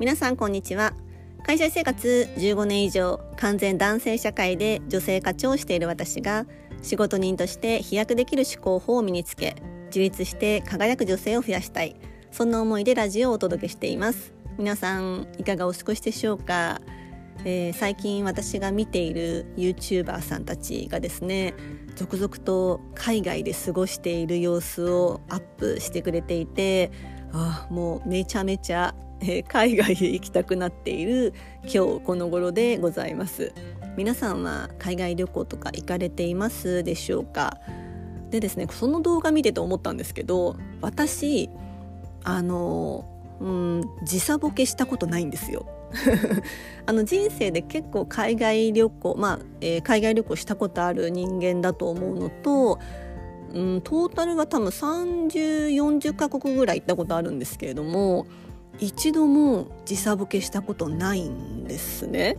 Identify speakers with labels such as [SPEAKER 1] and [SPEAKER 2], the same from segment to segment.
[SPEAKER 1] 皆さんこんにちは。会社生活15年以上完全男性社会で女性課長をしている私が仕事人として飛躍できる思考法を身につけ自立して輝く女性を増やしたい。そんな思いでラジオをお届けしています。皆さんいかがお過ごしでしょうか、えー、最近私が見ている YouTuber さんたちがですね続々と海外で過ごしている様子をアップしてくれていてあもうめちゃめちゃ、えー、海外へ行きたくなっている今日この頃でございます。皆さんは海外旅行とか行かれていますでしょうか？でですねその動画見てて思ったんですけど私あのうん時差ボケしたことないんですよ。あの人生で結構海外旅行まあ、えー、海外旅行したことある人間だと思うのと、うん、トータルは多分3040カ国ぐらい行ったことあるんですけれども一度も時差ボケしたことないんですね。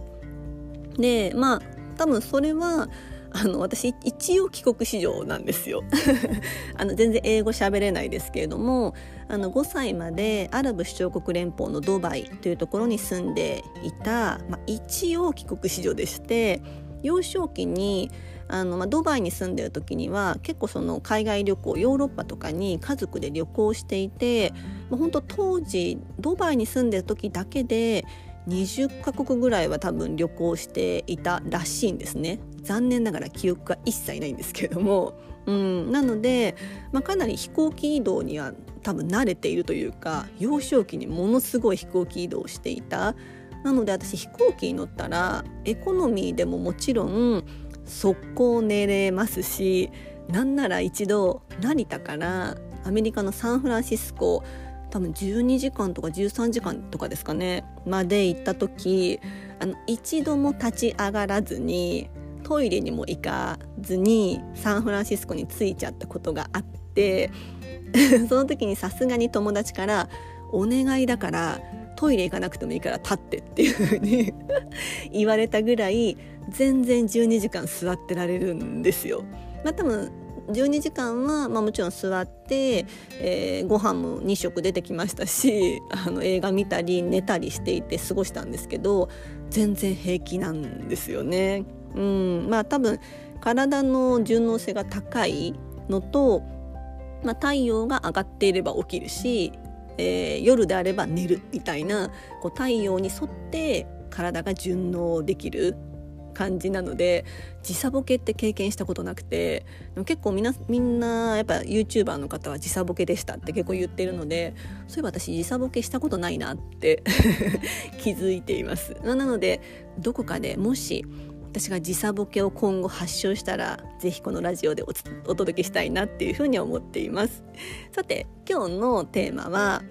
[SPEAKER 1] でまあ多分それはあの私一応帰国子女なんですよ あの全然英語喋れないですけれどもあの5歳までアラブ首長国連邦のドバイというところに住んでいた、まあ、一応帰国子女でして幼少期にあの、まあ、ドバイに住んでる時には結構その海外旅行ヨーロッパとかに家族で旅行していて、まあ、本当当時ドバイに住んでる時だけで20カ国ぐらいは多分旅行していたらしいんですね。残念ながら記憶が一切ないんですけれども、うん、なので、まあ、かなり飛行機移動には多分慣れているというか幼少期にものすごい飛行機移動をしていたなので私飛行機に乗ったらエコノミーでももちろん速攻寝れますしなんなら一度成田からアメリカのサンフランシスコ多分12時間とか13時間とかですかねまで行った時あの一度も立ち上がらずにトイレにも行かずにサンフランシスコに着いちゃったことがあって その時にさすがに友達から「お願いだからトイレ行かなくてもいいから立って」っていう風に 言われたぐらい全然12時間座ってられるんですよ。まあ、多分12時間は、まあ、もちろん座って、えー、ご飯も2食出てきましたし あの映画見たり寝たりしていて過ごしたんですけど全然平気なんですよね。うん、まあ多分体の順応性が高いのと、まあ、太陽が上がっていれば起きるし、えー、夜であれば寝るみたいなこう太陽に沿って体が順応できる感じなので時差ボケって経験したことなくてでも結構みんなみんなやっぱ YouTuber の方は時差ボケでしたって結構言ってるのでそういえば私時差ボケしたことないなって 気づいています。なのでどこかでもし私が時差ボケを今後発症したらぜひこのラジオでお届けしたいなっていうふうに思っています。さて今日のテーマは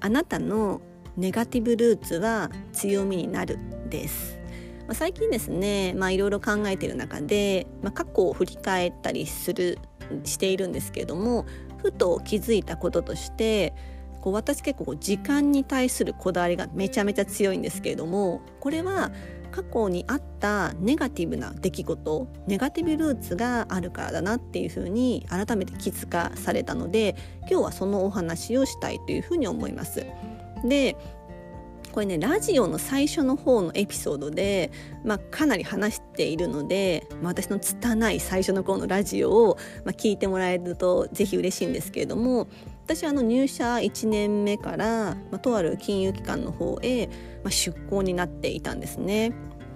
[SPEAKER 1] あなたのネガティブルーツは強みになるです。まあ、最近ですねいろいろ考えている中で、まあ、過去を振り返ったりするしているんですけれどもふと気づいたこととしてこう私結構時間に対するこだわりがめちゃめちゃ強いんですけれどもこれは過去にあったネガティブな出来事ネガティブルーツがあるからだなっていうふうに改めて気づかされたので今日はそのお話をしたいというふうに思います。でこれねラジオの最初の方のエピソードで、まあ、かなり話しているので、まあ、私の拙い最初の頃のラジオを、まあ、聞いてもらえるとぜひ嬉しいんですけれども私はあの入社1年目から、まあ、とある金融機関の方へ、まあ、出向になっていたんですね。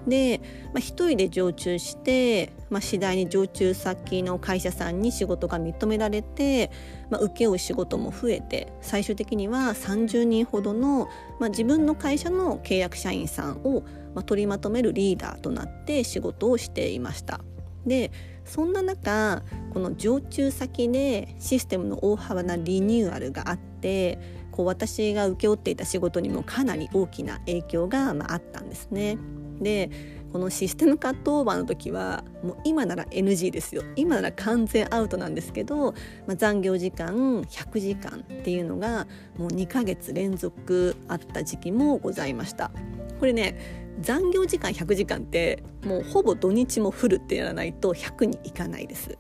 [SPEAKER 1] で、まあ、一人で常駐して、まあ、次第に常駐先の会社さんに仕事が認められて、まあ、請け負う仕事も増えて最終的には30人ほどの、まあ、自分の会社の契約社員さんを、ま、取りまとめるリーダーとなって仕事をしていました。でそんな中この常駐先でシステムの大幅なリニューアルがあってこう私が請け負っていた仕事にもかなり大きな影響が、まあ、ったんですね。でこのシステムカットオーバーの時はもう今なら NG ですよ今なら完全アウトなんですけど、まあ、残業時間100時間っていうのがもう2ヶ月連続あった時期もございましたこれね残業時間100時間ってもうほぼ土日もフルってやらないと100にいかないです。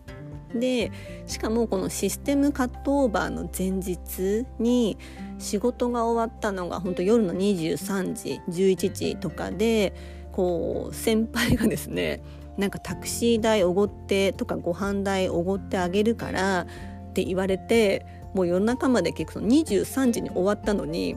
[SPEAKER 1] でしかもこのシステムカットオーバーの前日に仕事が終わったのが本当夜の23時11時とかでこう先輩がですねなんかタクシー代おごってとかご飯代おごってあげるからって言われてもう夜中まで結構23時に終わったのに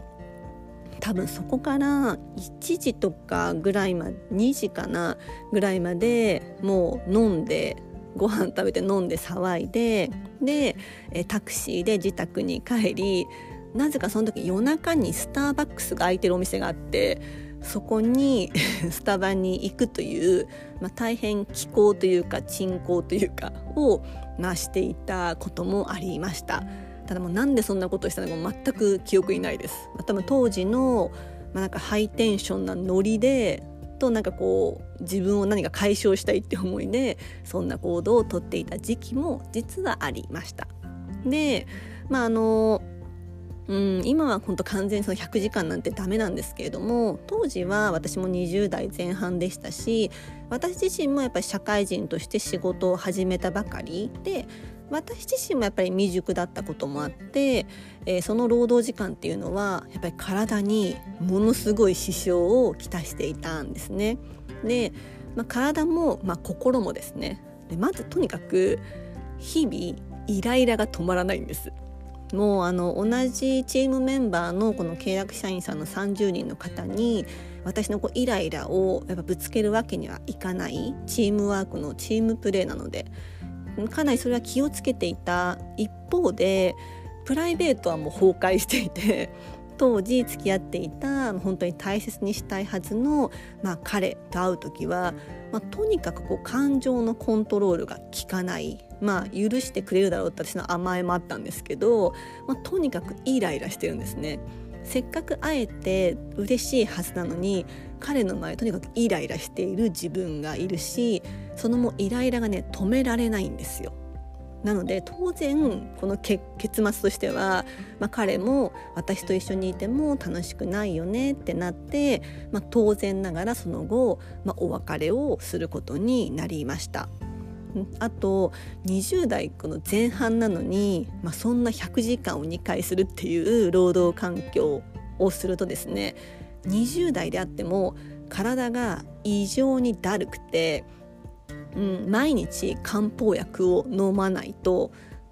[SPEAKER 1] 多分そこから1時とかぐらいまで2時かなぐらいまでもう飲んでご飯食べて飲んで騒いででタクシーで自宅に帰りなぜかその時夜中にスターバックスが開いてるお店があってそこに スタバに行くという、まあ、大変気候というか鎮行というかを、まあ、していたこともありました。ただもうなんでそんなことしたのか全く記憶にないです。多分当時の、まあ、なんかハイテンションなノリでとなんかこう自分を何か解消したいって思いでそんな行動をとっていた時期も実はありました。でまああのうん、今は本当完全にその100時間なんてダメなんですけれども当時は私も20代前半でしたし私自身もやっぱり社会人として仕事を始めたばかりで私自身もやっぱり未熟だったこともあって、えー、その労働時間っていうのはやっぱり体にものすごい支障をきたしていたんですね。で、まあ、体も、まあ、心もですねでまずとにかく日々イライラが止まらないんです。もうあの同じチームメンバーのこの契約社員さんの30人の方に私のこうイライラをやっぱぶつけるわけにはいかないチームワークのチームプレーなのでかなりそれは気をつけていた一方でプライベートはもう崩壊していて 当時付き合っていた本当に大切にしたいはずの、まあ、彼と会う時は、まあ、とにかくこう感情のコントロールが効かないまあ許してくれるだろうって私の甘えもあったんですけど、まあ、とにかくイライラしてるんですね。せっかく会えて嬉しいはずなのに彼の前とにかくイライラしている自分がいるしそのもイライラがね止められないんですよ。なので当然この結末としては、まあ、彼も私と一緒にいても楽しくないよねってなって、まあ、当然ながらその後、まあ、お別れをすることになりました。あと20代この前半なのに、まあ、そんな100時間を2回するっていう労働環境をするとですね20代であっても体が異常にだるくてうん、毎日漢方薬を飲まないと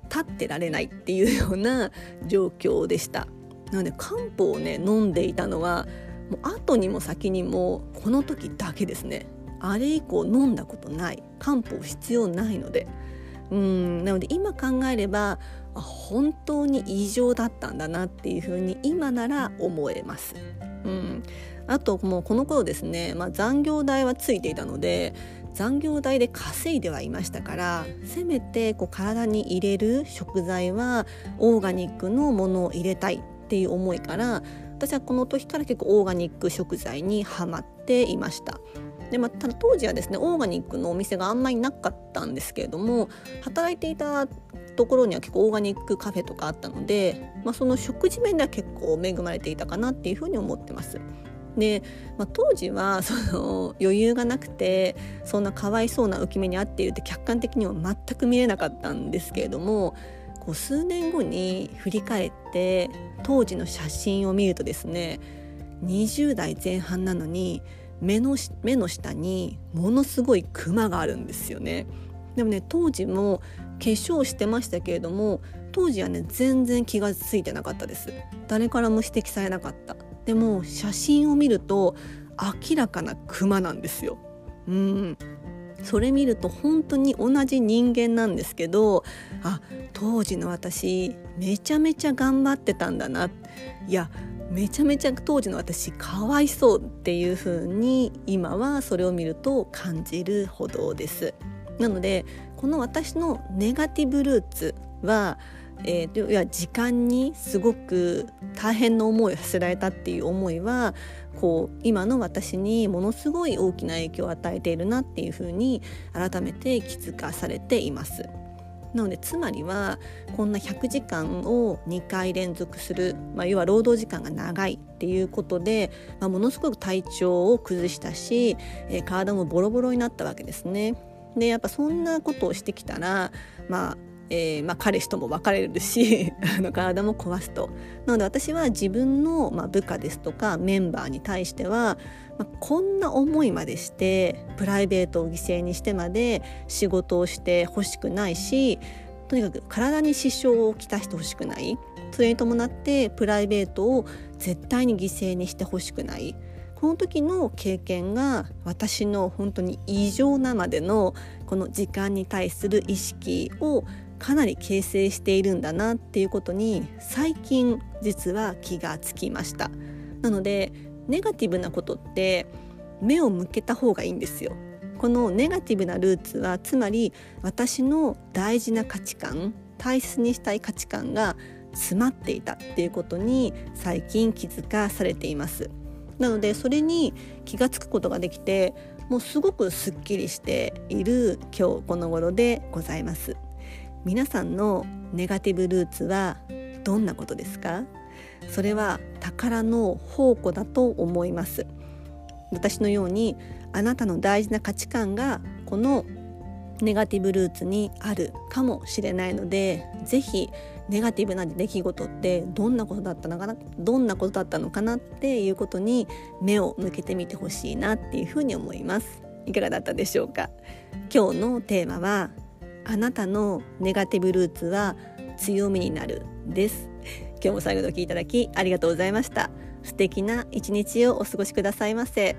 [SPEAKER 1] 立ってられないっていうような状況でした。なので漢方をね飲んでいたのはもう後にも先にもこの時だけですね。あれ以降飲んだことない。漢方必要ないので。うんなので今考えれば本当に異常だったんだなっていうふうに今なら思えます。うん、あともうこの頃ですね、まあ、残業代はついていたので残業代で稼いではいましたからせめてこう体に入れる食材はオーガニックのものを入れたいっていう思いから私はこの時から結構オーガニック食材にはまっていました。でまあ、ただ当時はですねオーガニックのお店があんまりなかったんですけれども働いていたところには結構オーガニックカフェとかあったので、まあ、その食事面では結構恵まれていたかなっていうふうに思ってます。で、まあ、当時はその余裕がなくてそんなかわいそうな浮き目に遭っているって客観的には全く見れなかったんですけれどもこう数年後に振り返って当時の写真を見るとですね20代前半なのに目の目の下にものすごいクマがあるんですよね。でもね当時も化粧してましたけれども当時はね全然気が付いてなかったです誰からも指摘されなかったでも写真を見ると明らかなクマなんですよ。うんそれ見ると本当に同じ人間なんですけどあ当時の私めちゃめちゃ頑張ってたんだないやめちゃめちゃ当時の私かわいそうっていう風に今はそれを見ると感じるほどです。なのでこの私のネガティブルーツはえー、いや時間にすごく大変な思いをさせられたっていう思いはこう今の私にものすごい大きな影響を与えているなっていうふうに改めて気づかされています。なのでつまりはこんな100時間を2回連続する、まあ、要は労働時間が長いっていうことで、まあ、ものすごく体調を崩したし、えー、体もボロボロになったわけですね。でやっぱそんなことをしてきたらまあえーまあ、彼氏とも別れるし あの体も壊すと。なので私は自分の、まあ、部下ですとかメンバーに対しては、まあ、こんな思いまでしてプライベートを犠牲にしてまで仕事をしてほしくないしとにかく体に支障をきたしてほしくない。それに伴ってプライベートを絶対に犠牲にしてほしくない。この時の経験が私の本当に異常なまでのこの時間に対する意識をかなり形成しているんだなっていうことに最近実は気がつきました。なのでネガティブなことって目を向けた方がいいんですよ。このネガティブなルーツはつまり私の大事な価値観大切にしたい価値観が詰まっていたっていうことに最近気づかされています。なのでそれに気が付くことができてもうすごくすっきりしている今日この頃でございます。皆さんのネガティブルーツはどんなことですか？それは宝の宝庫だと思います。私のようにあなたの大事な価値観がこのネガティブルーツにあるかもしれないのでぜひネガティブな出来事ってどんなことだったのかな？どんなことだったのかなっていうことに目を向けてみてほしいなっていうふうに思います。いかがだったでしょうか？今日のテーマはあなたのネガティブルーツは強みになるです。今日も最後のお聞きいただきありがとうございました。素敵な一日をお過ごしくださいませ。